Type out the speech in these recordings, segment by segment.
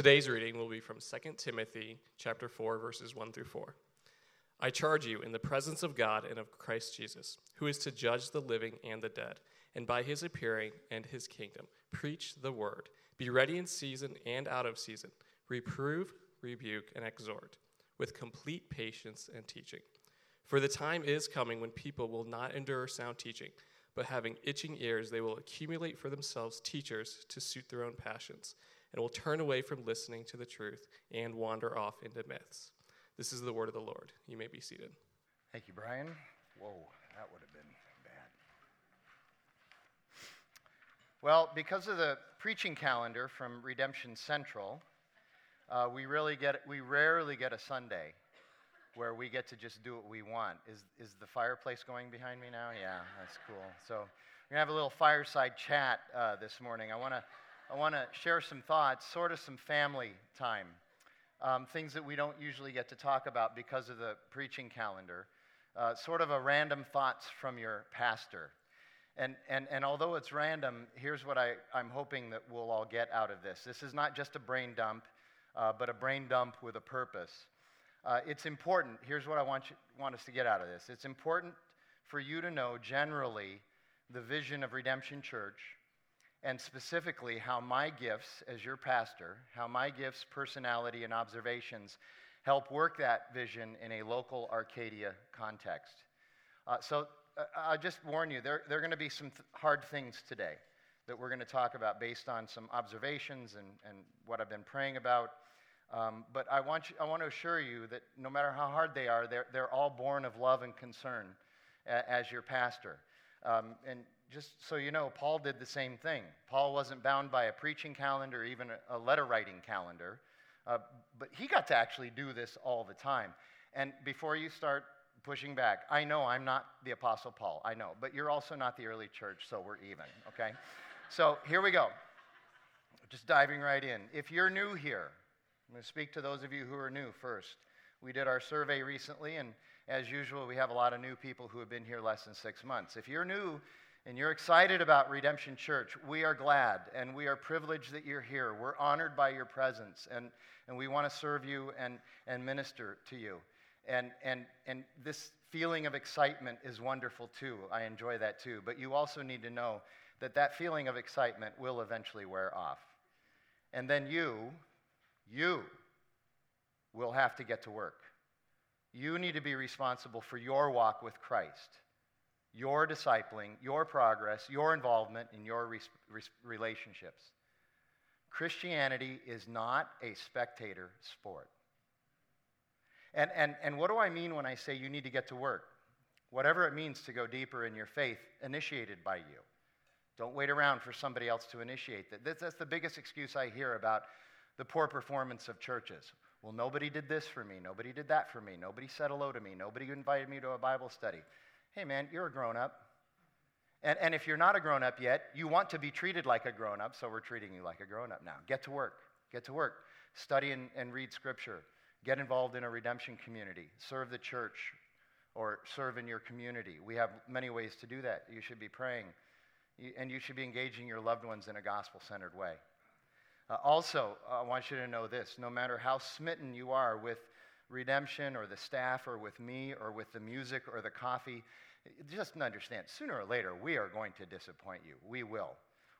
Today's reading will be from 2 Timothy chapter 4 verses 1 through 4. I charge you in the presence of God and of Christ Jesus, who is to judge the living and the dead, and by his appearing and his kingdom, preach the word. Be ready in season and out of season. Reprove, rebuke, and exhort with complete patience and teaching. For the time is coming when people will not endure sound teaching, but having itching ears, they will accumulate for themselves teachers to suit their own passions, and will turn away from listening to the truth and wander off into myths. This is the word of the Lord. You may be seated. Thank you, Brian. Whoa, that would have been bad. Well, because of the preaching calendar from Redemption Central, uh, we really get we rarely get a Sunday where we get to just do what we want. Is is the fireplace going behind me now? Yeah, that's cool. So we're gonna have a little fireside chat uh, this morning. I wanna I wanna share some thoughts, sort of some family time, um, things that we don't usually get to talk about because of the preaching calendar. Uh, sort of a random thoughts from your pastor. And, and, and although it's random, here's what I, I'm hoping that we'll all get out of this. This is not just a brain dump uh, but a brain dump with a purpose. Uh, it's important. Here's what I want, you, want us to get out of this it's important for you to know generally the vision of Redemption Church and specifically how my gifts as your pastor, how my gifts, personality, and observations help work that vision in a local Arcadia context. Uh, so uh, I'll just warn you, there, there are going to be some th- hard things today that we're going to talk about based on some observations and, and what I've been praying about. Um, but I want, you, I want to assure you that no matter how hard they are, they're, they're all born of love and concern a, as your pastor. Um, and just so you know, Paul did the same thing. Paul wasn't bound by a preaching calendar, even a, letter writing calendar, uh, but he got to actually do this all the time. And before you start pushing back, I know I'm not the Apostle Paul, I know, but you're also not the early church, so we're even, okay? So here we go. Just diving right in. If you're new here, I'm going to speak to those of you who are new first. We did our survey recently, and as usual, we have a lot of new people who have been here less than six months. If you're new and you're excited about Redemption Church, we are glad and we are privileged that you're here. We're honored by your presence, and, and we want to serve you and, and minister to you. And, and, and this feeling of excitement is wonderful too. I enjoy that too. But you also need to know that that feeling of excitement will eventually wear off. And then you, you will have to get to work. You need to be responsible for your walk with Christ, your discipling, your progress, your involvement in your re- re- relationships. Christianity is not a spectator sport. And, and, and what do I mean when I say you need to get to work? Whatever it means to go deeper in your faith, initiated by you. Don't wait around for somebody else to initiate that. That's the biggest excuse I hear about the poor performance of churches. Well, nobody did this for me. Nobody did that for me. Nobody said hello to me. Nobody invited me to a Bible study. Hey, man, you're a grown up. And, and if you're not a grown up yet, you want to be treated like a grown up, so we're treating you like a grown up now. Get to work. Get to work. Study and, and read scripture. Get involved in a redemption community. Serve the church or serve in your community. We have many ways to do that. You should be praying and you should be engaging your loved ones in a gospel centered way. Uh, also, I want you to know this no matter how smitten you are with redemption or the staff or with me or with the music or the coffee, just understand sooner or later we are going to disappoint you. We will.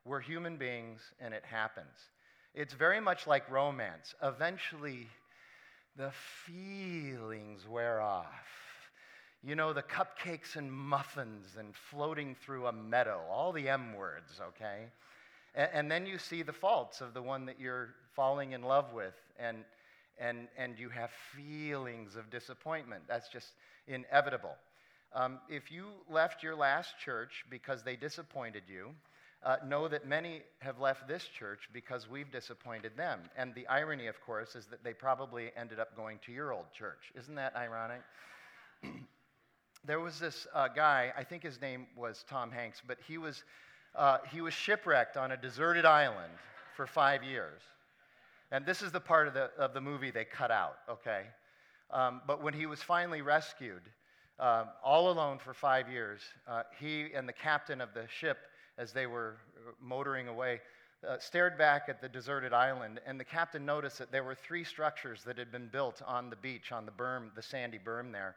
We're human beings and it happens. It's very much like romance. Eventually, the feelings wear off you know, the cupcakes and muffins and floating through a meadow, all the M words, okay? And, and, then you see the faults of the one that you're falling in love with, and, and, and you have feelings of disappointment. That's just inevitable. Um, if you left your last church because they disappointed you, uh, know that many have left this church because we've disappointed them. And the irony, of course, is that they probably ended up going to your old church. Isn't that ironic? there was this uh, guy, I think his name was Tom Hanks, but he was, uh, he was shipwrecked on a deserted island for five years. And this is the part of the, of the movie they cut out, okay? Um, but when he was finally rescued, uh, all alone for five years, uh, he and the captain of the ship, as they were motoring away, uh, stared back at the deserted island, and the captain noticed that there were three structures that had been built on the beach, on the berm, the sandy berm there.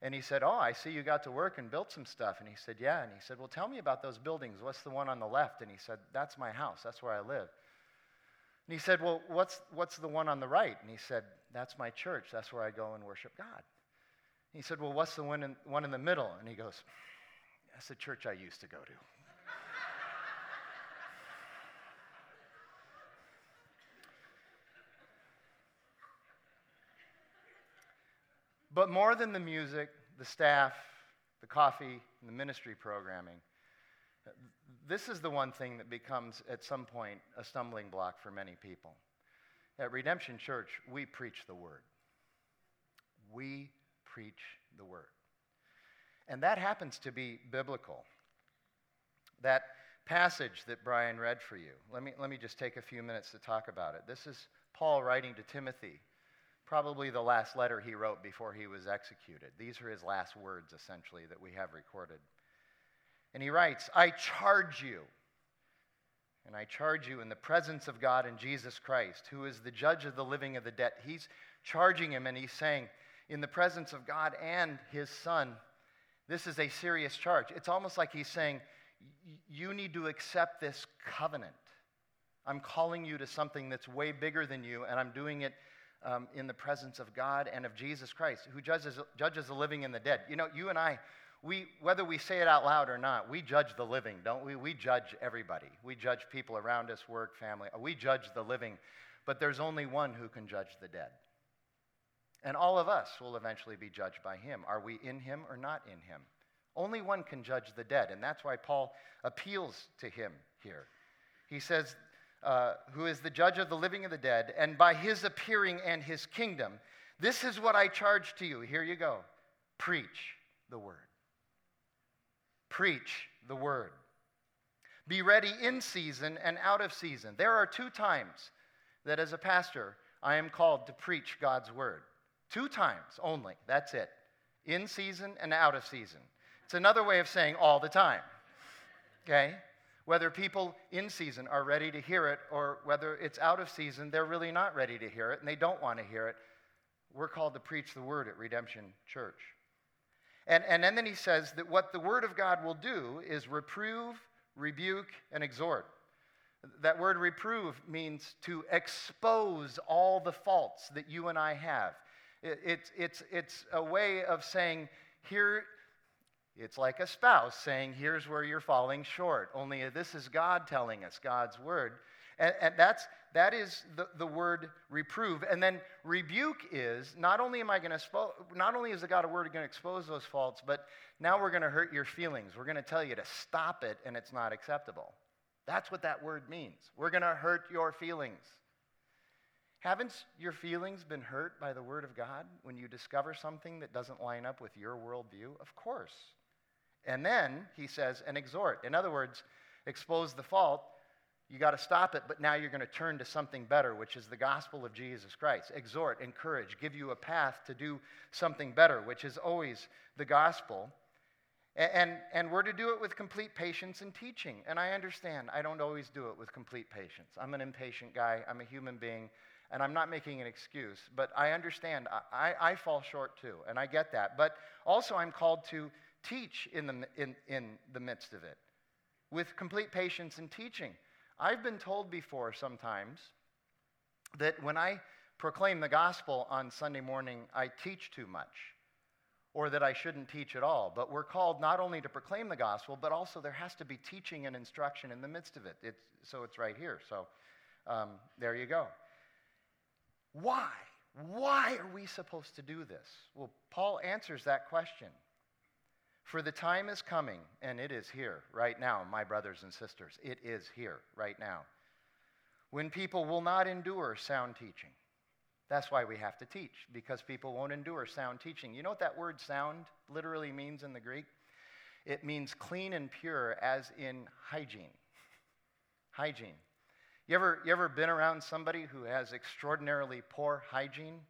And he said, Oh, I see you got to work and built some stuff. And he said, Yeah. And he said, Well, tell me about those buildings. What's the one on the left? And he said, That's my house. That's where I live. And he said, Well, what's, what's the one on the right? And he said, That's my church. That's where I go and worship God. And he said, Well, what's the one in, one in the middle? And he goes, That's the church I used to go to. But more than the music, the staff, the coffee, and the ministry programming, this is the one thing that becomes, at some point, a stumbling block for many people. At Redemption Church, we preach the Word. We preach the Word. And that happens to be biblical. That passage that Brian read for you, let me, let me just take a few minutes to talk about it. This is Paul writing to Timothy probably the last letter he wrote before he was executed. These are his last words, essentially, that we have recorded. And he writes, I charge you, and I charge you in the presence of God and Jesus Christ, who is the judge of the living and the dead. He's charging him, and he's saying, in the presence of God and his son, this is a serious charge. It's almost like he's saying, You need to accept this covenant. I'm calling you to something that's way bigger than you, and I'm doing it um, in the presence of God and of Jesus Christ, who judges, judges the living and the dead. You know, you and I, we, whether we say it out loud or not, we judge the living, don't we? We judge everybody. We judge people around us, work, family. We judge the living, but there's only one who can judge the dead. And all of us will eventually be judged by him. Are we in him or not in him? Only one can judge the dead, and that's why Paul appeals to him here. He says, uh, who is the judge of the living and the dead, and by his appearing and his kingdom, this is what I charge to you. Here you go. Preach the word. Preach the word. Be ready in season and out of season. There are two times that as a pastor, I am called to preach God's word. Two times only. That's it. In season and out of season. It's another way of saying all the time. Okay? whether people in season are ready to hear it or whether it's out of season, they're really not ready to hear it and they don't want to hear it. We're called to preach the word at Redemption Church. And, and, and then he says that what the word of God will do is reprove, rebuke, and exhort. That word reprove means to expose all the faults that you and I have. It, it's, it's, it's a way of saying, here, it's like a spouse saying, Here's where you're falling short. Only this is God telling us, God's word. And, and that's, that is the, the word reprove. And then rebuke is not only am I going to, not only is the God of word going to expose those faults, but now we're going to hurt your feelings. We're going to tell you to stop it and it's not acceptable. That's what that word means. We're going to hurt your feelings. Haven't your feelings been hurt by the Word of God when you discover something that doesn't line up with your worldview? Of course. And then he says, and exhort. In other words, expose the fault. You got to stop it, but now you're going to turn to something better, which is the gospel of Jesus Christ. Exhort, encourage, give you a path to do something better, which is always the gospel. And, and, we're to do it with complete patience and teaching. And I understand I don't always do it with complete patience. I'm an impatient guy, I'm a human being, and I'm not making an excuse, but I understand I, I, I fall short too, and I get that. But also, I'm called to teach in the, in, in the midst of it with complete patience and teaching. I've been told before sometimes that when I proclaim the gospel on Sunday morning, I teach too much or that I shouldn't teach at all. But we're called not only to proclaim the gospel, but also there has to be teaching and instruction in the midst of it. It's, so it's right here. So um, there you go. Why? Why are we supposed to do this? Well, Paul answers that question for the time is coming, and it is here right now, my brothers and sisters. It is here right now. When people will not endure sound teaching. That's why we have to teach, because people won't endure sound teaching. You know what that word sound literally means in the Greek? It means clean and pure, as in hygiene. hygiene. You ever, you ever been around somebody who has extraordinarily poor hygiene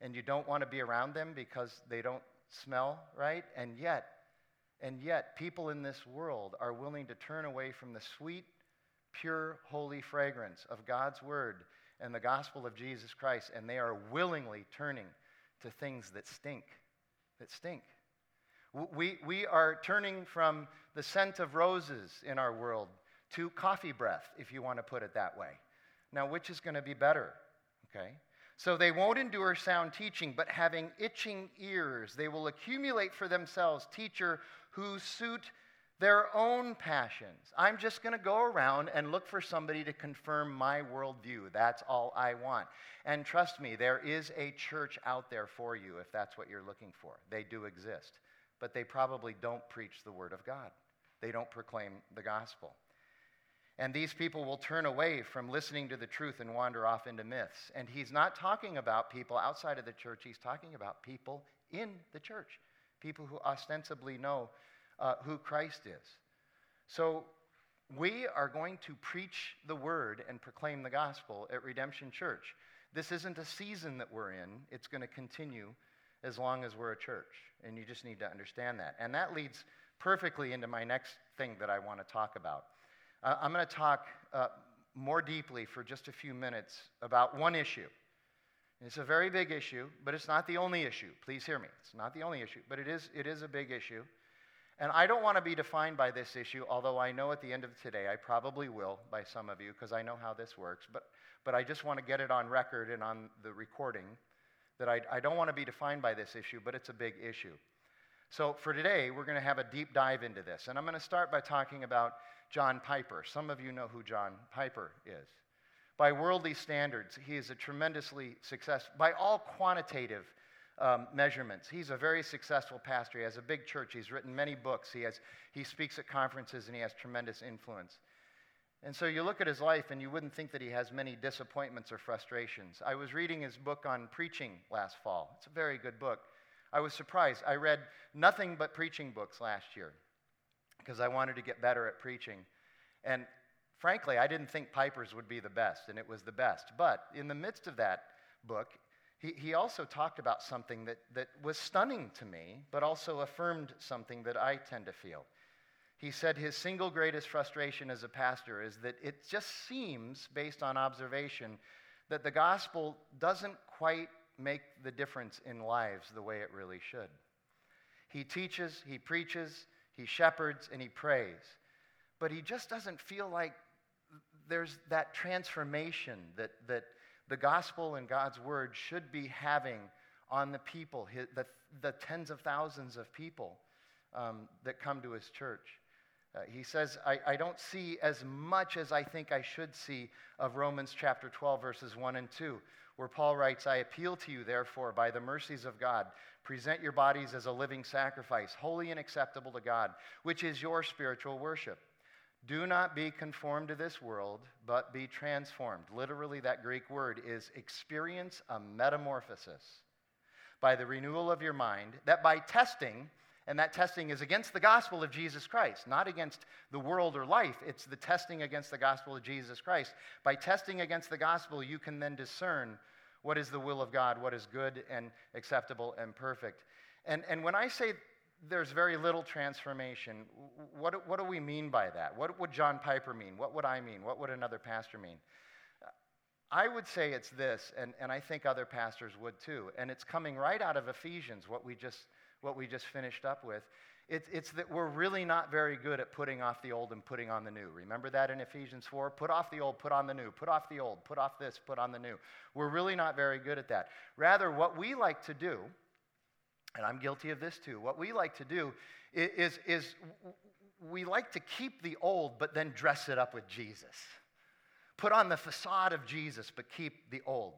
and you don't want to be around them because they don't smell right, and yet, and yet, people in this world are willing to turn away from the sweet, pure, holy fragrance of God's word and the gospel of Jesus Christ, and they are willingly turning to things that stink, that stink. We, we are turning from the scent of roses in our world to coffee breath, if you want to put it that way. Now, which is going to be better? Okay? So they won't endure sound teaching, but having itching ears, they will accumulate for themselves teacher who suit their own passions. I'm just going to go around and look for somebody to confirm my worldview. That's all I want. And trust me, there is a church out there for you if that's what you're looking for. They do exist. But they probably don't preach the Word of God, they don't proclaim the gospel. And these people will turn away from listening to the truth and wander off into myths. And he's not talking about people outside of the church, he's talking about people in the church, people who ostensibly know uh, who Christ is. So we are going to preach the word and proclaim the gospel at Redemption Church. This isn't a season that we're in, it's going to continue as long as we're a church. And you just need to understand that. And that leads perfectly into my next thing that I want to talk about. Uh, I'm going to talk uh, more deeply for just a few minutes about one issue. It's a very big issue, but it's not the only issue. Please hear me. It's not the only issue, but it is, it is a big issue. And I don't want to be defined by this issue, although I know at the end of today I probably will by some of you because I know how this works. But, but I just want to get it on record and on the recording that I, I don't want to be defined by this issue, but it's a big issue. So for today, we're going to have a deep dive into this. And I'm going to start by talking about John Piper. Some of you know who John Piper is. By worldly standards, he is a tremendously successful, by all quantitative um, measurements. He's a very successful pastor. He has a big church. He's written many books. He, has, he speaks at conferences and he has tremendous influence. And so you look at his life and you wouldn't think that he has many disappointments or frustrations. I was reading his book on preaching last fall. It's a very good book. I was surprised. I read nothing but preaching books last year because I wanted to get better at preaching. And frankly, I didn't think Piper's would be the best, and it was the best. But in the midst of that book, he, he also talked about something that, that was stunning to me, but also affirmed something that I tend to feel. He said his single greatest frustration as a pastor is that it just seems, based on observation, that the gospel doesn't quite make the difference in lives the way it really should. He teaches, he preaches, he shepherds, and he prays. But he just doesn't feel like there's that transformation that, that the gospel and God's word should be having on the people, the, the tens of thousands of people um, that come to his church. Uh, he says, I, I don't see as much as I think I should see of Romans chapter 12, verses 1 and 2, where Paul writes, I appeal to you, therefore, by the mercies of God, present your bodies as a living sacrifice, holy and acceptable to God, which is your spiritual worship. Do not be conformed to this world, but be transformed. Literally, that Greek word is experience a metamorphosis by the renewal of your mind, that by testing, and that testing is against the gospel of Jesus Christ, not against the world or life. It's the testing against the gospel of Jesus Christ. By testing against the gospel, you can then discern what is the will of God, what is good and acceptable and perfect. And, and when I say there's very little transformation. What, what do we mean by that? What would John Piper mean? What would I mean? What would another pastor mean? I would say it's this, and, and I think other pastors would too, and it's coming right out of Ephesians, what we just, what we just finished up with. It, it's that we're really not very good at putting off the old and putting on the new. Remember that in Ephesians 4? Put off the old, put on the new. Put off the old, put off this, put on the new. We're really not very good at that. Rather, what we like to do, and I'm guilty of this too. What we like to do is, is we like to keep the old, but then dress it up with Jesus. Put on the facade of Jesus, but keep the old.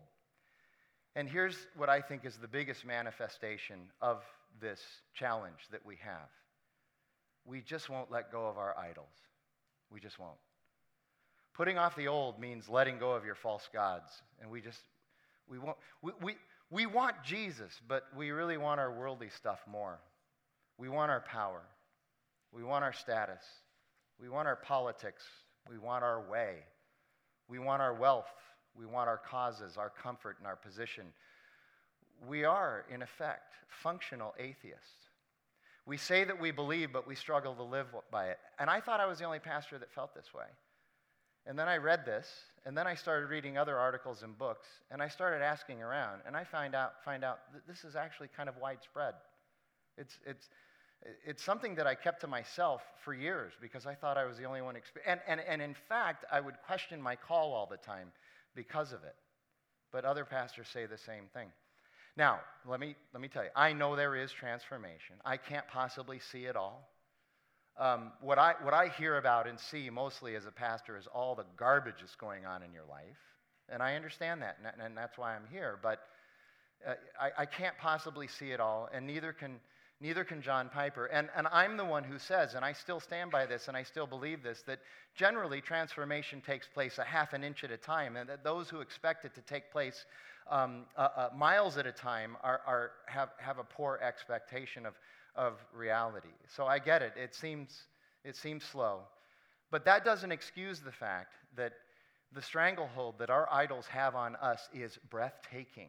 And here's what I think is the biggest manifestation of this challenge that we have we just won't let go of our idols. We just won't. Putting off the old means letting go of your false gods. And we just, we won't, we, we, we want Jesus, but we really want our worldly stuff more. We want our power. We want our status. We want our politics. We want our way. We want our wealth. We want our causes, our comfort, and our position. We are, in effect, functional atheists. We say that we believe, but we struggle to live by it. And I thought I was the only pastor that felt this way. And then I read this, and then I started reading other articles and books, and I started asking around, and I find out, find out that this is actually kind of widespread. It's, it's, it's something that I kept to myself for years because I thought I was the only one. Exper- and, and, and in fact, I would question my call all the time because of it. But other pastors say the same thing. Now, let me, let me tell you, I know there is transformation. I can't possibly see it all. Um, what, I, what I hear about and see mostly as a pastor is all the garbage that's going on in your life. And I understand that, and, and that's why I'm here. But uh, I, I can't possibly see it all, and neither can, neither can John Piper. And, and I'm the one who says, and I still stand by this, and I still believe this, that generally transformation takes place a half an inch at a time, and that those who expect it to take place um, uh, uh, miles at a time are, are, have, have a poor expectation of, of reality. So I get it. It seems, it seems slow. But that doesn't excuse the fact that the stranglehold that our idols have on us is breathtaking.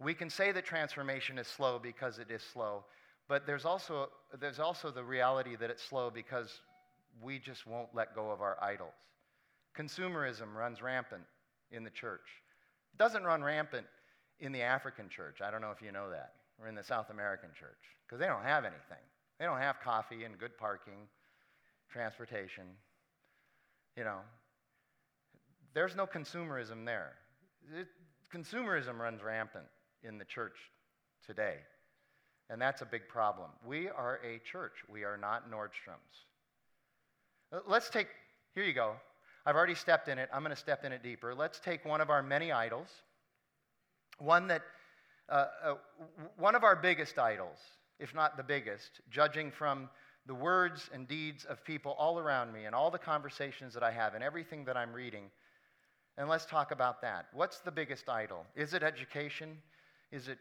We can say that transformation is slow because it is slow, but there's also, there's also the reality that it's slow because we just won't let go of our idols. Consumerism runs rampant in the church. Doesn't run rampant in the African church. I don't know if you know that, or in the South American church, because they don't have anything. They don't have coffee and good parking, transportation. You know, there's no consumerism there. It, consumerism runs rampant in the church today. And that's a big problem. We are a church, we are not Nordstrom's. Let's take, here you go. I've already stepped in it. I'm going to step in it deeper. Let's take one of our many idols, one that, uh, uh, one of our biggest idols, if not the biggest, judging from the words and deeds of people all around me and all the conversations that I have and everything that I'm reading. And let's talk about that. What's the biggest idol? Is it education? Is it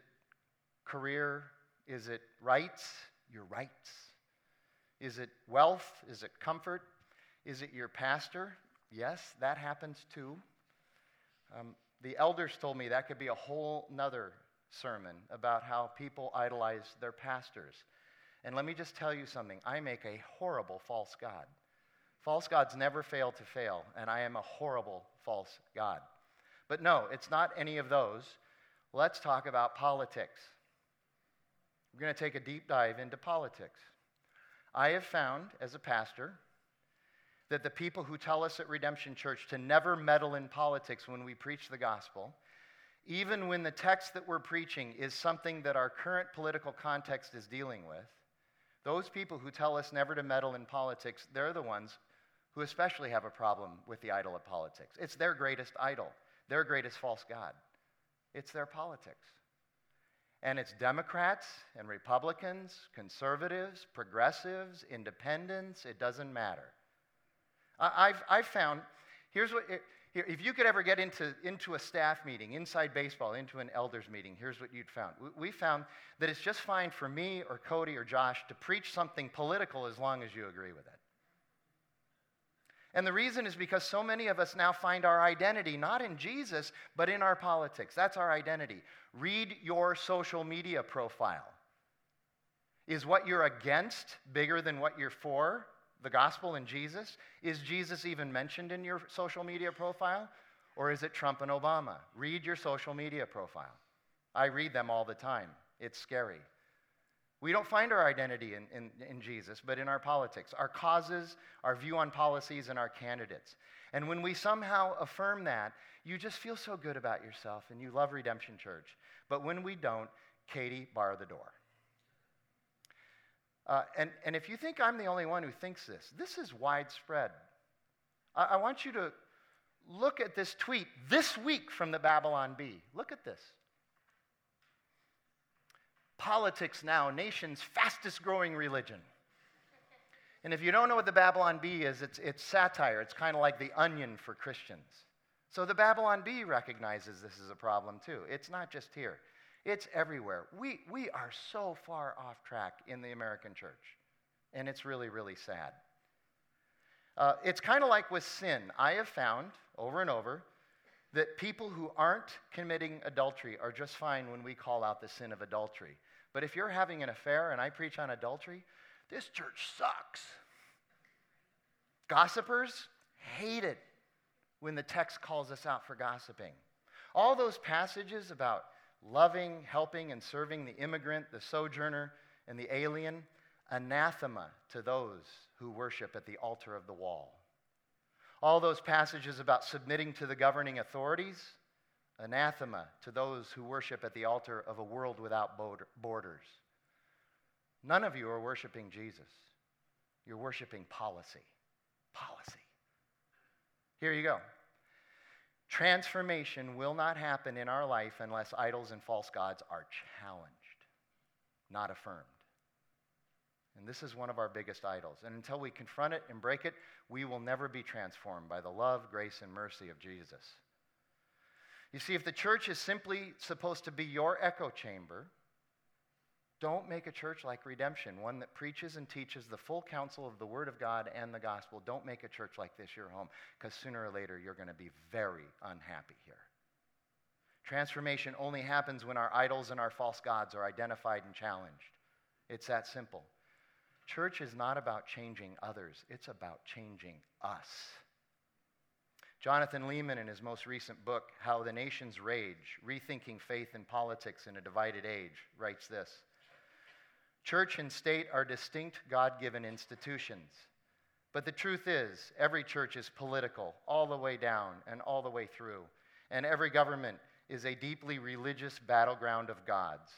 career? Is it rights? Your rights? Is it wealth? Is it comfort? Is it your pastor? Yes, that happens too. Um, the elders told me that could be a whole nother sermon about how people idolize their pastors. And let me just tell you something I make a horrible false God. False gods never fail to fail, and I am a horrible false God. But no, it's not any of those. Let's talk about politics. We're going to take a deep dive into politics. I have found, as a pastor, that the people who tell us at Redemption Church to never meddle in politics when we preach the gospel, even when the text that we're preaching is something that our current political context is dealing with, those people who tell us never to meddle in politics, they're the ones who especially have a problem with the idol of politics. It's their greatest idol, their greatest false God. It's their politics. And it's Democrats and Republicans, conservatives, progressives, independents, it doesn't matter. I've, I've found, here's what, if you could ever get into, into a staff meeting, inside baseball, into an elders meeting, here's what you'd found. We found that it's just fine for me or Cody or Josh to preach something political as long as you agree with it. And the reason is because so many of us now find our identity not in Jesus, but in our politics. That's our identity. Read your social media profile. Is what you're against bigger than what you're for? The gospel and Jesus? Is Jesus even mentioned in your social media profile? Or is it Trump and Obama? Read your social media profile. I read them all the time. It's scary. We don't find our identity in, in, in, Jesus, but in our politics, our causes, our view on policies, and our candidates. And when we somehow affirm that, you just feel so good about yourself and you love Redemption Church. But when we don't, Katie, bar the door. Uh, and, and if you think I'm the only one who thinks this, this is widespread. I, I want you to look at this tweet this week from the Babylon Bee. Look at this. Politics now, nation's fastest growing religion. And if you don't know what the Babylon Bee is, it's, it's satire. It's kind of like the onion for Christians. So the Babylon Bee recognizes this is a problem too. It's not just here, it's everywhere. We, we are so far off track in the American church, and it's really, really sad. Uh, it's kind of like with sin. I have found over and over that people who aren't committing adultery are just fine when we call out the sin of adultery. But if you're having an affair and I preach on adultery, this church sucks. Gossipers hate it when the text calls us out for gossiping. All those passages about loving, helping, and serving the immigrant, the sojourner, and the alien, anathema to those who worship at the altar of the wall. All those passages about submitting to the governing authorities, anathema to those who worship at the altar of a world without borders. None of you are worshiping Jesus. You're worshiping policy. Policy. Here you go. Transformation will not happen in our life unless idols and false gods are challenged, not affirmed. And this is one of our biggest idols. And until we confront it and break it, we will never be transformed by the love, grace, and mercy of Jesus. You see, if the church is simply supposed to be your echo chamber, don't make a church like Redemption, one that preaches and teaches the full counsel of the Word of God and the gospel. Don't make a church like this your home, because sooner or later you're going to be very unhappy here. Transformation only happens when our idols and our false gods are identified and challenged. It's that simple. Church is not about changing others, it's about changing us. Jonathan Leeman, in his most recent book, How the Nations Rage Rethinking Faith and Politics in a Divided Age, writes this Church and state are distinct God given institutions. But the truth is, every church is political, all the way down and all the way through. And every government is a deeply religious battleground of gods.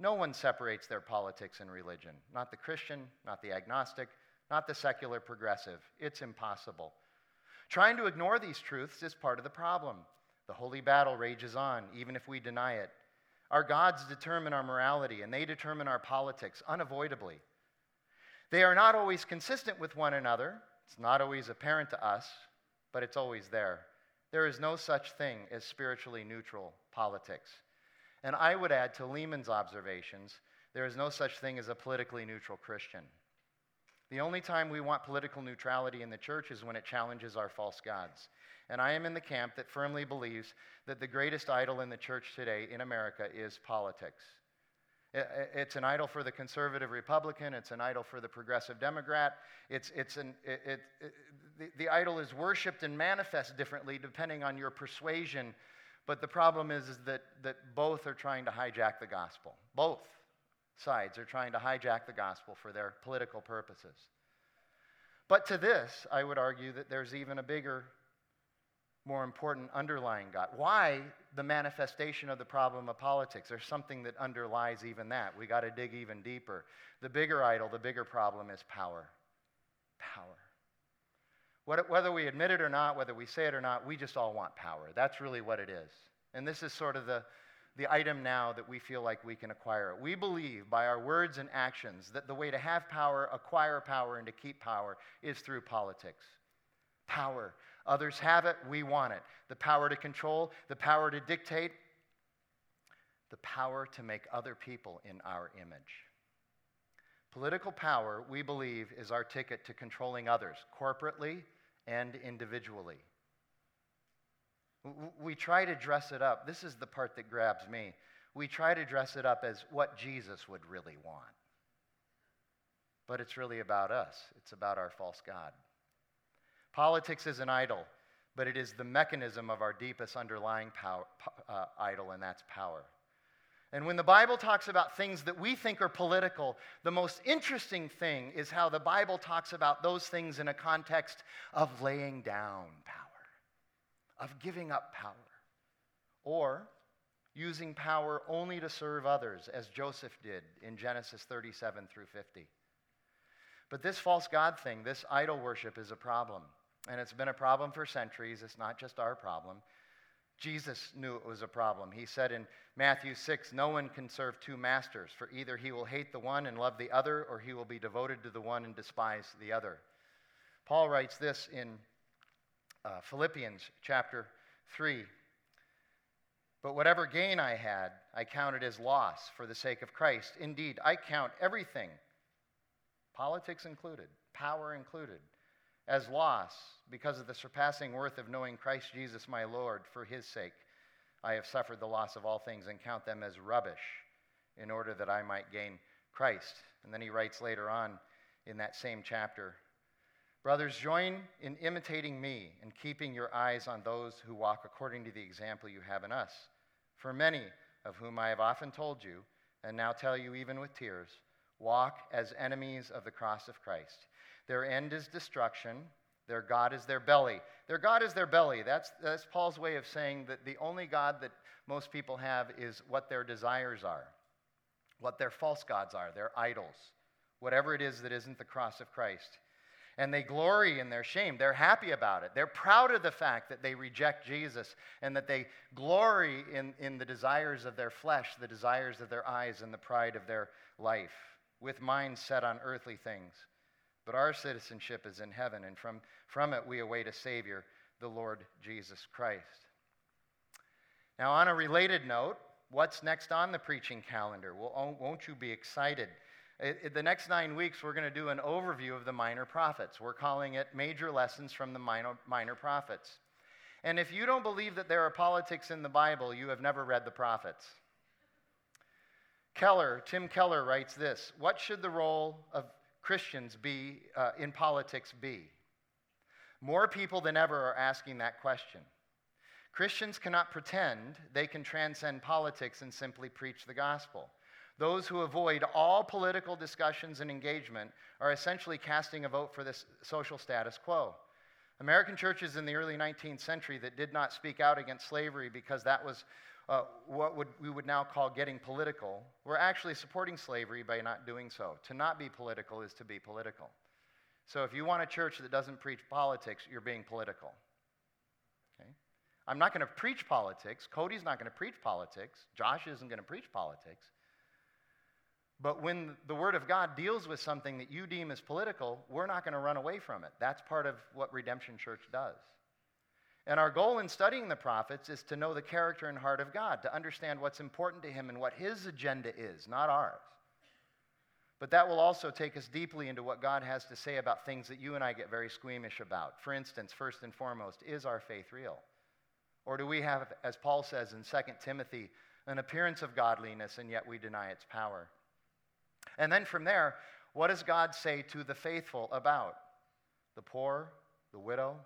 No one separates their politics and religion. Not the Christian, not the agnostic, not the secular progressive. It's impossible. Trying to ignore these truths is part of the problem. The holy battle rages on, even if we deny it. Our gods determine our morality and they determine our politics unavoidably. They are not always consistent with one another. It's not always apparent to us, but it's always there. There is no such thing as spiritually neutral politics. And I would add to Leeman's observations there is no such thing as a politically neutral Christian. The only time we want political neutrality in the church is when it challenges our false gods. And I am in the camp that firmly believes that the greatest idol in the church today in America is politics. It's an idol for the conservative Republican. It's an idol for the progressive Democrat. It's, it's an, it, it, it, the, the idol is worshiped and manifests differently depending on your persuasion. But the problem is, is that, that both are trying to hijack the gospel. Both sides are trying to hijack the gospel for their political purposes. But to this, I would argue that there's even a bigger more important underlying God. Why the manifestation of the problem of politics? There's something that underlies even that. We got to dig even deeper. The bigger idol, the bigger problem is power. Power. Whether we admit it or not, whether we say it or not, we just all want power. That's really what it is. And this is sort of the, the item now that we feel like we can acquire it. We believe by our words and actions that the way to have power, acquire power, and to keep power is through politics. Power. Others have it, we want it. The power to control, the power to dictate, the power to make other people in our image. Political power, we believe, is our ticket to controlling others, corporately and individually. We try to dress it up. This is the part that grabs me. We try to dress it up as what Jesus would really want. But it's really about us, it's about our false God. Politics is an idol, but it is the mechanism of our deepest underlying power, uh, idol, and that's power. And when the Bible talks about things that we think are political, the most interesting thing is how the Bible talks about those things in a context of laying down power, of giving up power, or using power only to serve others, as Joseph did in Genesis 37 through 50. But this false God thing, this idol worship, is a problem. And it's been a problem for centuries. It's not just our problem. Jesus knew it was a problem. He said in Matthew 6 No one can serve two masters, for either he will hate the one and love the other, or he will be devoted to the one and despise the other. Paul writes this in uh, Philippians chapter 3. But whatever gain I had, I counted as loss for the sake of Christ. Indeed, I count everything, politics included, power included, as loss because of the surpassing worth of knowing Christ Jesus my Lord. For his sake, I have suffered the loss of all things and count them as rubbish in order that I might gain Christ. And then he writes later on in that same chapter Brothers, join in imitating me and keeping your eyes on those who walk according to the example you have in us. For many of whom I have often told you, and now tell you even with tears, walk as enemies of the cross of Christ. Their end is destruction, their God is their belly. Their God is their belly. That's, that's Paul's way of saying that the only God that most people have is what their desires are, what their false gods are, their idols, whatever it is that isn't the cross of Christ and they glory in their shame. They're happy about it. They're proud of the fact that they reject Jesus and that they glory in, in the desires of their flesh, the desires of their eyes, and the pride of their life, with minds set on earthly things. But our citizenship is in heaven, and from, from it we await a Savior, the Lord Jesus Christ. Now, on a related note, what's next on the preaching calendar? Well, oh, won't you be excited? It, it, the next nine weeks, we're going to do an overview of the minor prophets. We're calling it Major Lessons from the Minor, minor Prophets. And if you don't believe that there are politics in the Bible, you have never read the prophets. Keller, Tim Keller writes this What should the role of Christians be uh, in politics be? More people than ever are asking that question. Christians cannot pretend they can transcend politics and simply preach the gospel. Those who avoid all political discussions and engagement are essentially casting a vote for this social status quo. American churches in the early 19th century that did not speak out against slavery because that was uh, what would, we would now call getting political were actually supporting slavery by not doing so. To not be political is to be political. So if you want a church that doesn't preach politics, you're being political. Okay? I'm not going to preach politics. Cody's not going to preach politics. Josh isn't going to preach politics. But when the Word of God deals with something that you deem as political, we're not going to run away from it. That's part of what Redemption Church does. And our goal in studying the prophets is to know the character and heart of God, to understand what's important to Him and what His agenda is, not ours. But that will also take us deeply into what God has to say about things that you and I get very squeamish about. For instance, first and foremost, is our faith real? Or do we have, as Paul says in 2 Timothy, an appearance of godliness and yet we deny its power? And then from there, what does God say to the faithful about the poor, the widow,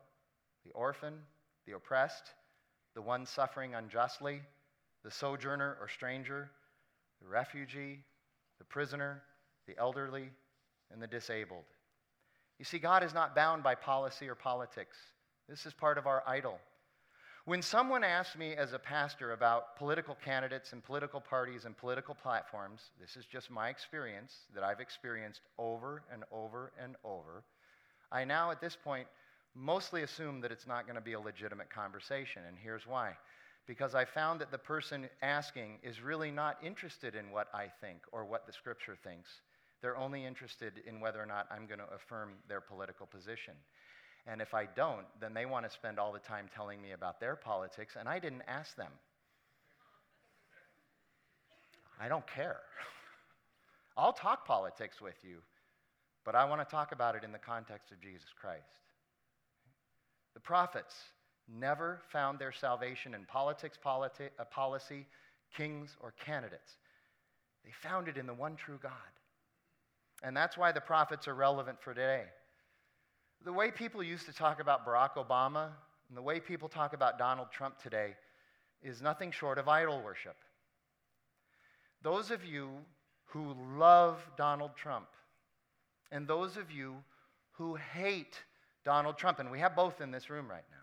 the orphan, the oppressed, the one suffering unjustly, the sojourner or stranger, the refugee, the prisoner, the elderly, and the disabled? You see, God is not bound by policy or politics. This is part of our idol. When someone asks me as a pastor about political candidates and political parties and political platforms, this is just my experience that I've experienced over and over and over. I now, at this point, mostly assume that it's not going to be a legitimate conversation. And here's why because I found that the person asking is really not interested in what I think or what the scripture thinks. They're only interested in whether or not I'm going to affirm their political position. And if I don't, then they want to spend all the time telling me about their politics, and I didn't ask them. I don't care. I'll talk politics with you, but I want to talk about it in the context of Jesus Christ. The prophets never found their salvation in politics, politi- uh, policy, kings, or candidates. They found it in the one true God. And that's why the prophets are relevant for today. The way people used to talk about Barack Obama and the way people talk about Donald Trump today is nothing short of idol worship. Those of you who love Donald Trump and those of you who hate Donald Trump, and we have both in this room right now.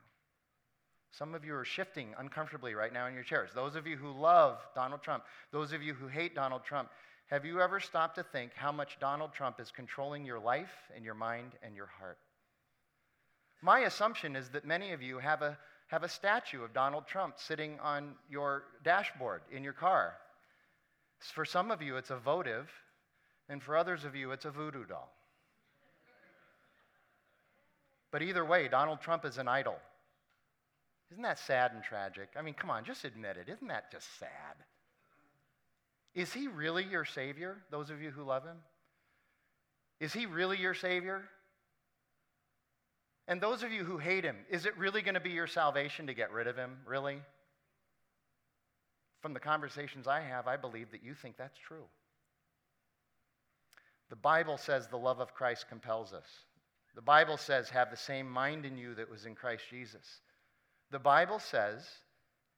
Some of you are shifting uncomfortably right now in your chairs. Those of you who love Donald Trump, those of you who hate Donald Trump, have you ever stopped to think how much Donald Trump is controlling your life and your mind and your heart? My assumption is that many of you have a, have a statue of Donald Trump sitting on your dashboard in your car. For some of you, it's a votive, and for others of you, it's a voodoo doll. But either way, Donald Trump is an idol. Isn't that sad and tragic? I mean, come on, just admit it. Isn't that just sad? Is he really your Savior, those of you who love him? Is he really your Savior? And those of you who hate him, is it really going to be your salvation to get rid of him? Really? From the conversations I have, I believe that you think that's true. The Bible says the love of Christ compels us. The Bible says, have the same mind in you that was in Christ Jesus. The Bible says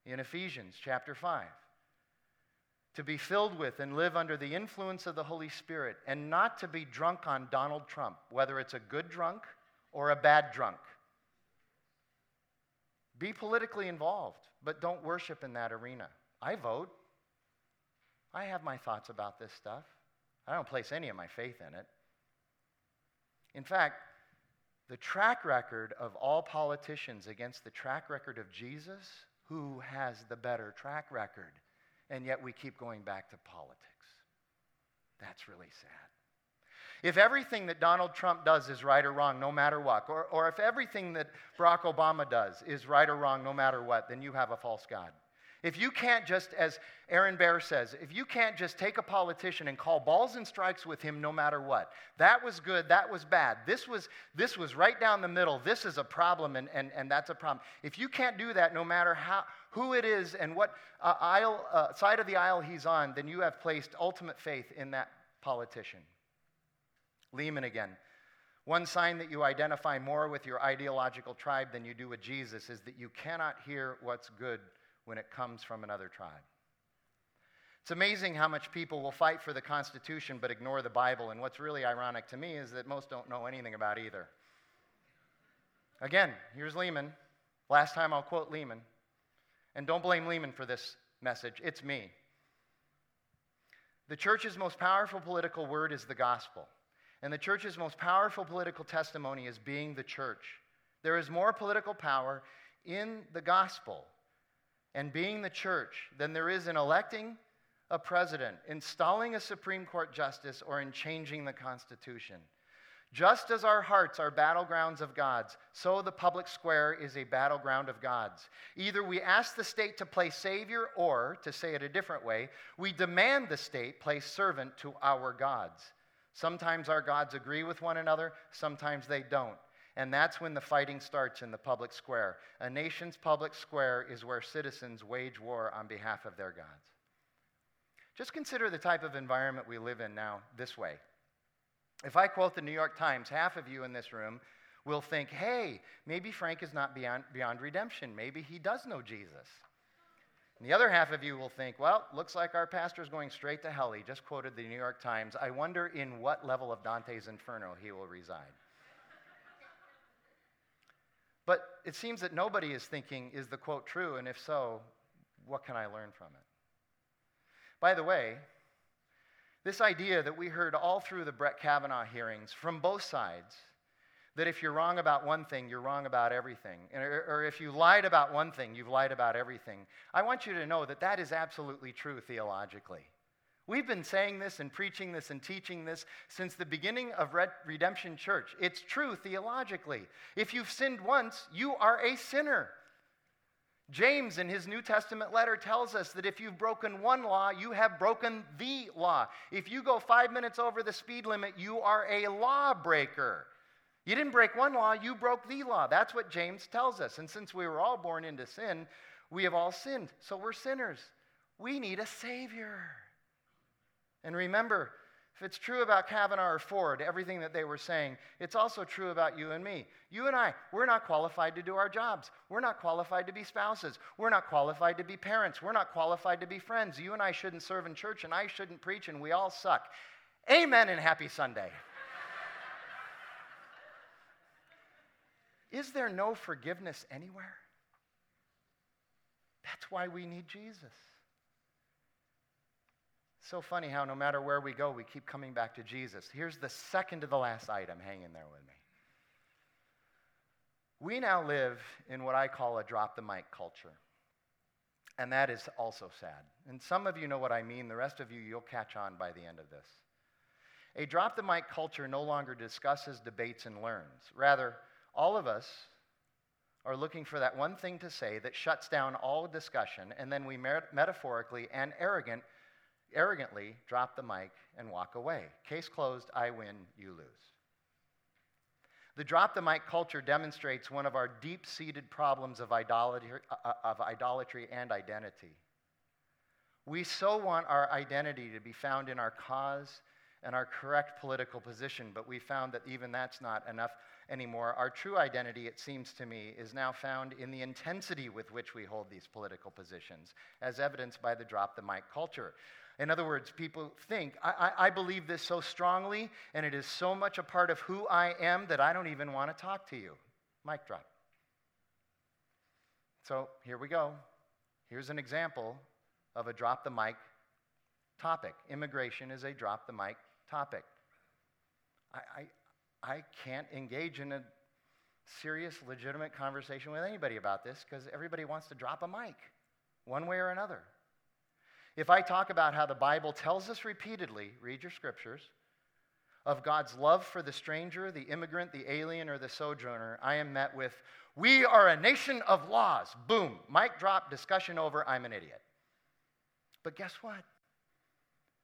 in Ephesians chapter 5 to be filled with and live under the influence of the Holy Spirit and not to be drunk on Donald Trump, whether it's a good drunk or a bad drunk. Be politically involved, but don't worship in that arena. I vote. I have my thoughts about this stuff. I don't place any of my faith in it. In fact, the track record of all politicians against the track record of Jesus, who has the better track record? And yet we keep going back to politics. That's really sad. If everything that Donald Trump does is right or wrong, no matter what, or, or if everything that Barack Obama does is right or wrong, no matter what, then you have a false God. If you can't just, as Aaron Bear says, if you can't just take a politician and call balls and strikes with him no matter what, that was good, that was bad, this was, this was right down the middle, this is a problem, and, and, and that's a problem. If you can't do that no matter how, who it is and what uh, aisle, uh, side of the aisle he's on, then you have placed ultimate faith in that politician. Leeman again. One sign that you identify more with your ideological tribe than you do with Jesus is that you cannot hear what's good when it comes from another tribe. It's amazing how much people will fight for the Constitution but ignore the Bible, and what's really ironic to me is that most don't know anything about either. Again, here's Leeman. Last time I'll quote Leeman. And don't blame Leeman for this message, it's me. The church's most powerful political word is the gospel. And the church's most powerful political testimony is being the church. There is more political power in the gospel and being the church than there is in electing a president, installing a Supreme Court justice, or in changing the Constitution. Just as our hearts are battlegrounds of God's, so the public square is a battleground of God's. Either we ask the state to play savior, or, to say it a different way, we demand the state play servant to our gods. Sometimes our gods agree with one another, sometimes they don't. And that's when the fighting starts in the public square. A nation's public square is where citizens wage war on behalf of their gods. Just consider the type of environment we live in now this way. If I quote the New York Times, half of you in this room will think, hey, maybe Frank is not beyond, beyond redemption. Maybe he does know Jesus. And the other half of you will think, well, looks like our pastor is going straight to hell. He just quoted the New York Times. I wonder in what level of Dante's Inferno he will reside. But it seems that nobody is thinking, is the quote true? And if so, what can I learn from it? By the way, this idea that we heard all through the Brett Kavanaugh hearings from both sides that if you're wrong about one thing, you're wrong about everything. Or, if you lied about one thing, you've lied about everything. I want you to know that that is absolutely true theologically. We've been saying this and preaching this and teaching this since the beginning of Redemption Church. It's true theologically. If you've sinned once, you are a sinner. James, in his New Testament letter, tells us that if you've broken one law, you have broken the law. If you go five minutes over the speed limit, you are a lawbreaker. You didn't break one law, you broke the law. That's what James tells us. And since we were all born into sin, we have all sinned. So we're sinners. We need a Savior. And remember, if it's true about Kavanaugh or Ford, everything that they were saying, it's also true about you and me. You and I, we're not qualified to do our jobs. We're not qualified to be spouses. We're not qualified to be parents. We're not qualified to be friends. You and I shouldn't serve in church, and I shouldn't preach, and we all suck. Amen and happy Sunday. Is there no forgiveness anywhere? That's why we need Jesus. So funny how no matter where we go, we keep coming back to Jesus. Here's the second to the last item. Hang in there with me. We now live in what I call a drop the mic culture. And that is also sad. And some of you know what I mean. The rest of you, you'll catch on by the end of this. A drop the mic culture no longer discusses, debates, and learns. Rather, all of us are looking for that one thing to say that shuts down all discussion, and then we mer- metaphorically and arrogant, arrogantly drop the mic and walk away. Case closed, I win, you lose. The drop the mic culture demonstrates one of our deep seated problems of idolatry, uh, of idolatry and identity. We so want our identity to be found in our cause and our correct political position, but we found that even that's not enough anymore. Our true identity, it seems to me, is now found in the intensity with which we hold these political positions, as evidenced by the drop the mic culture. In other words, people think, I, I, I, believe this so strongly, and it is so much a part of who I am that I don't even want to talk to you. Mic drop. So here we go. Here's an example of a drop the mic topic. Immigration is a drop the mic topic. I, I, I can't engage in a serious, legitimate conversation with anybody about this because everybody wants to drop a mic one way or another. If I talk about how the Bible tells us repeatedly, read your scriptures, of God's love for the stranger, the immigrant, the alien, or the sojourner, I am met with, We are a nation of laws. Boom, mic drop, discussion over, I'm an idiot. But guess what?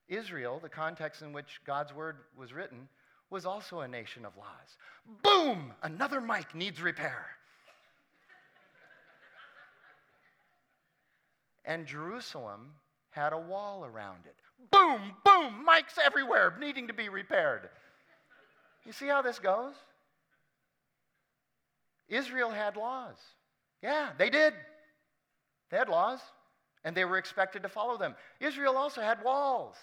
Israel, the context in which God's word was written, was also a nation of laws. Boom! Another mic needs repair. and Jerusalem had a wall around it. Boom, boom, mics everywhere needing to be repaired. You see how this goes? Israel had laws. Yeah, they did. They had laws, and they were expected to follow them. Israel also had walls.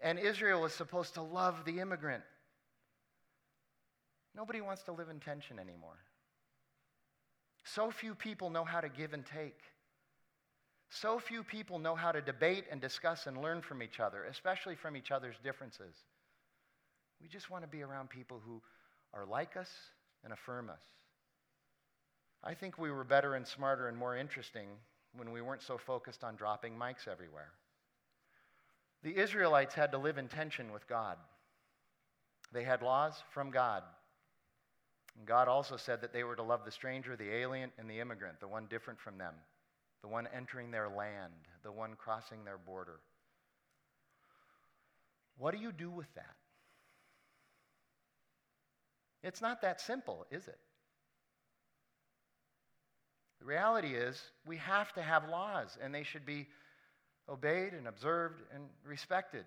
And Israel was supposed to love the immigrant. Nobody wants to live in tension anymore. So few people know how to give and take. So few people know how to debate and discuss and learn from each other, especially from each other's differences. We just want to be around people who are like us and affirm us. I think we were better and smarter and more interesting when we weren't so focused on dropping mics everywhere. The Israelites had to live in tension with God. They had laws from God. And God also said that they were to love the stranger, the alien, and the immigrant, the one different from them the one entering their land, the one crossing their border. What do you do with that? It's not that simple, is it? The reality is, we have to have laws, and they should be obeyed and observed and respected.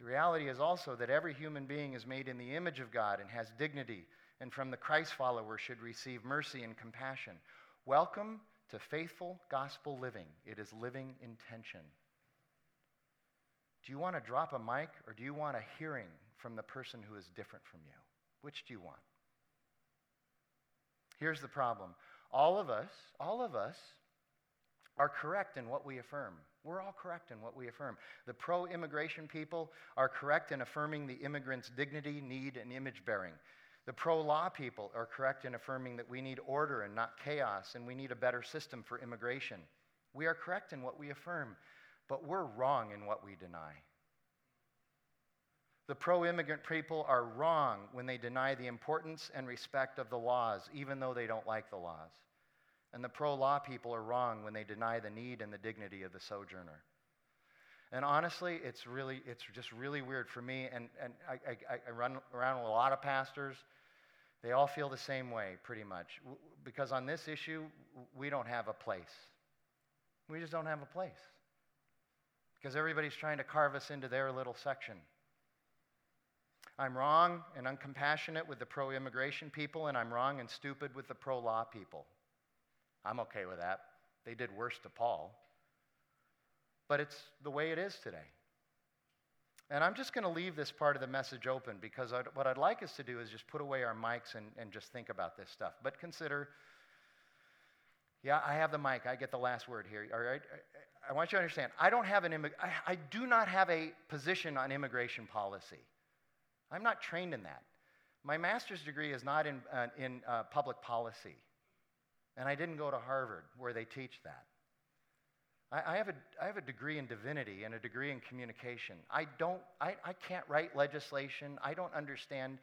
The reality is also that every human being is made in the image of God and has dignity, and from the Christ follower should receive mercy and compassion. Welcome to faithful gospel living. It is living intention. Do you want to drop a mic or do you want a hearing from the person who is different from you? Which do you want? Here's the problem. All of us, all of us are correct in what we affirm. We're all correct in what we affirm. The pro immigration people are correct in affirming the immigrant's dignity, need, and image bearing. The pro law people are correct in affirming that we need order and not chaos, and we need a better system for immigration. We are correct in what we affirm, but we're wrong in what we deny. The pro immigrant people are wrong when they deny the importance and respect of the laws, even though they don't like the laws. And the pro law people are wrong when they deny the need and the dignity of the sojourner. And honestly, it's really, it's just really weird for me. And, and I, I, I run around with a lot of pastors. They all feel the same way, pretty much. Because on this issue, we don't have a place. We just don't have a place. Because everybody's trying to carve us into their little section. I'm wrong and uncompassionate with the pro immigration people, and I'm wrong and stupid with the pro law people. I'm okay with that. They did worse to Paul but it's the way it is today. And I'm just going to leave this part of the message open because I'd, what I'd like us to do is just put away our mics and, and just think about this stuff. But consider yeah, I have the mic. I get the last word here. All right. I want you to understand. I don't have an immig- I, I do not have a position on immigration policy. I'm not trained in that. My master's degree is not in, uh, in uh, public policy, and I didn't go to Harvard where they teach that. I, I, have a, I have a degree in divinity and a degree in communication. I, don't, I, I can't write legislation. I don't understand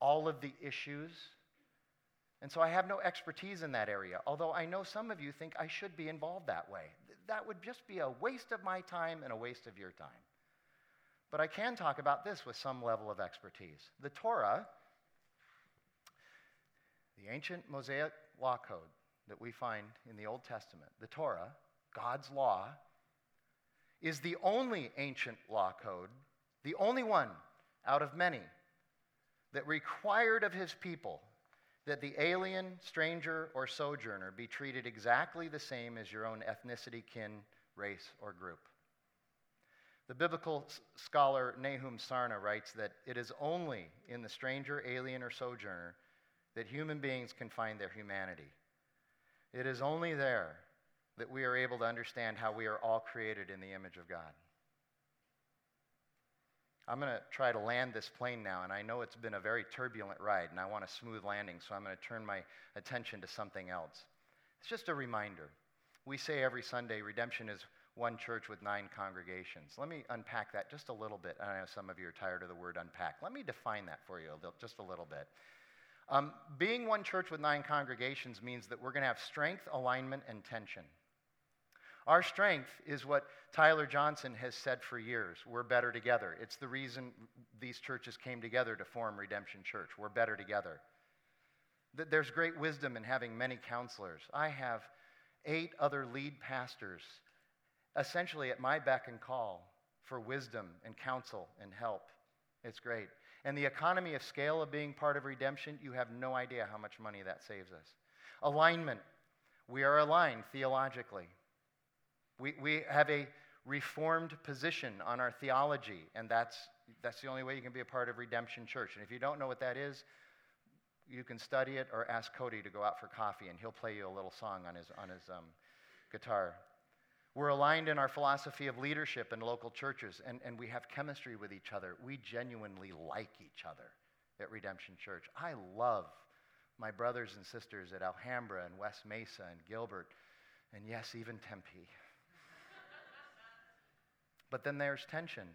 all of the issues. And so I have no expertise in that area, although I know some of you think I should be involved that way. That would just be a waste of my time and a waste of your time. But I can talk about this with some level of expertise. The Torah, the ancient Mosaic law code that we find in the Old Testament, the Torah, God's law, is the only ancient law code, the only one out of many, that required of his people that the alien, stranger, or sojourner be treated exactly the same as your own ethnicity, kin, race, or group. The biblical scholar Nahum Sarna writes that it is only in the stranger, alien, or sojourner that human beings can find their humanity. It is only there that we are able to understand how we are all created in the image of God. I'm going to try to land this plane now, and I know it's been a very turbulent ride, and I want a smooth landing, so I'm going to turn my attention to something else. It's just a reminder. We say every Sunday redemption is one church with nine congregations. Let me unpack that just a little bit. I know some of you are tired of the word unpack. Let me define that for you just a little bit. Um, being one church with nine congregations means that we're going to have strength, alignment, and tension. Our strength is what Tyler Johnson has said for years. We're better together. It's the reason these churches came together to form Redemption Church. We're better together. There's great wisdom in having many counselors. I have eight other lead pastors essentially at my beck and call for wisdom and counsel and help. It's great. And the economy of scale of being part of redemption, you have no idea how much money that saves us. Alignment. We are aligned theologically. We, we have a reformed position on our theology, and that's, that's the only way you can be a part of Redemption Church. And if you don't know what that is, you can study it or ask Cody to go out for coffee, and he'll play you a little song on his, on his um, guitar. We're aligned in our philosophy of leadership in local churches, and, and we have chemistry with each other. We genuinely like each other at Redemption Church. I love my brothers and sisters at Alhambra and West Mesa and Gilbert, and yes, even Tempe. but then there's tension.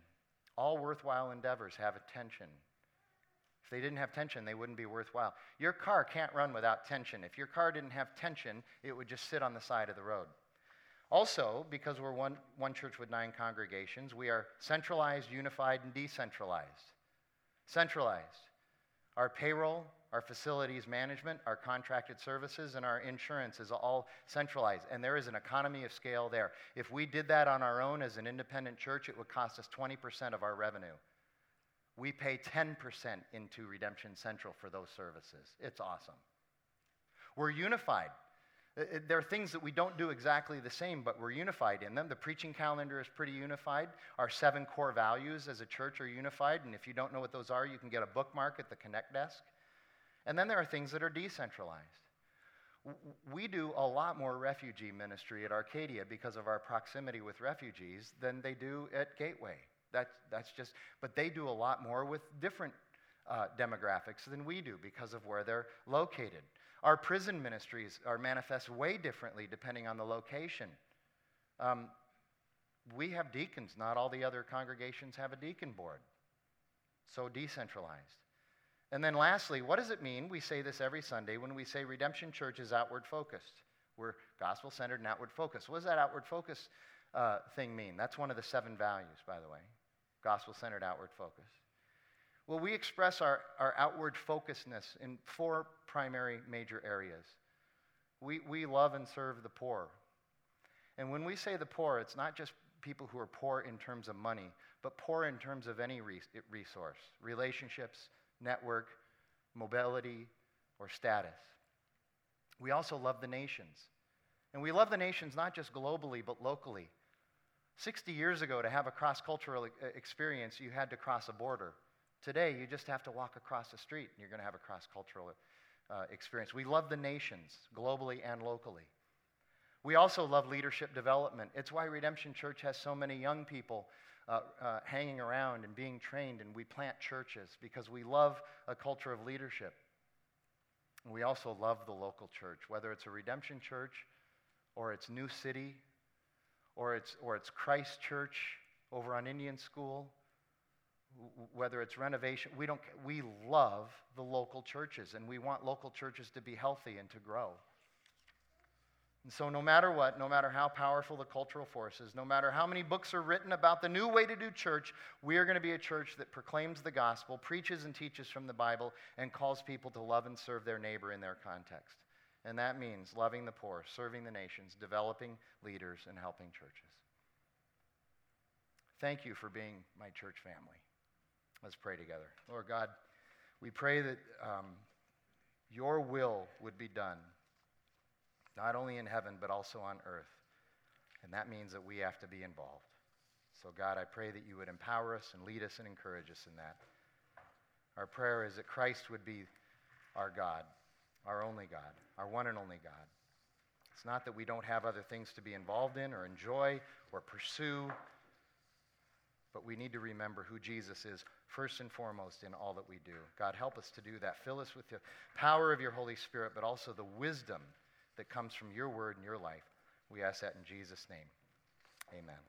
All worthwhile endeavors have a tension. If they didn't have tension, they wouldn't be worthwhile. Your car can't run without tension. If your car didn't have tension, it would just sit on the side of the road. Also, because we're one, one church with nine congregations, we are centralized, unified, and decentralized. Centralized. Our payroll, our facilities management, our contracted services, and our insurance is all centralized. And there is an economy of scale there. If we did that on our own as an independent church, it would cost us 20% of our revenue. We pay 10% into Redemption Central for those services. It's awesome. We're unified. There are things that we don't do exactly the same, but we're unified in them. The preaching calendar is pretty unified. Our seven core values as a church are unified, and if you don't know what those are, you can get a bookmark at the Connect desk. And then there are things that are decentralized. We do a lot more refugee ministry at Arcadia because of our proximity with refugees than they do at Gateway. That, that's just, but they do a lot more with different uh, demographics than we do because of where they're located. Our prison ministries are manifest way differently depending on the location. Um, we have deacons. Not all the other congregations have a deacon board. So decentralized. And then lastly, what does it mean? We say this every Sunday when we say Redemption Church is outward focused. We're gospel centered and outward focused. What does that outward focus uh, thing mean? That's one of the seven values, by the way gospel centered, outward focus. Well, we express our, our outward focusedness in four primary major areas. We, we love and serve the poor. And when we say the poor, it's not just people who are poor in terms of money, but poor in terms of any resource relationships, network, mobility, or status. We also love the nations. And we love the nations not just globally, but locally. 60 years ago, to have a cross cultural uh, experience, you had to cross a border. Today, you just have to walk across the street and you're going to have a cross cultural uh, experience. We love the nations, globally and locally. We also love leadership development. It's why Redemption Church has so many young people uh, uh, hanging around and being trained, and we plant churches because we love a culture of leadership. We also love the local church, whether it's a Redemption Church or it's New City or it's, or it's Christ Church over on Indian School whether it's renovation, we, don't, we love the local churches and we want local churches to be healthy and to grow. And so, no matter what, no matter how powerful the cultural forces, no matter how many books are written about the new way to do church, we are going to be a church that proclaims the gospel, preaches and teaches from the Bible, and calls people to love and serve their neighbor in their context. And that means loving the poor, serving the nations, developing leaders, and helping churches. Thank you for being my church family. Let's pray together. Lord God, we pray that um, your will would be done, not only in heaven, but also on earth. And that means that we have to be involved. So, God, I pray that you would empower us and lead us and encourage us in that. Our prayer is that Christ would be our God, our only God, our one and only God. It's not that we don't have other things to be involved in or enjoy or pursue, but we need to remember who Jesus is first and foremost in all that we do. God, help us to do that. Fill us with the power of your Holy Spirit, but also the wisdom that comes from your word and your life. We ask that in Jesus' name. Amen.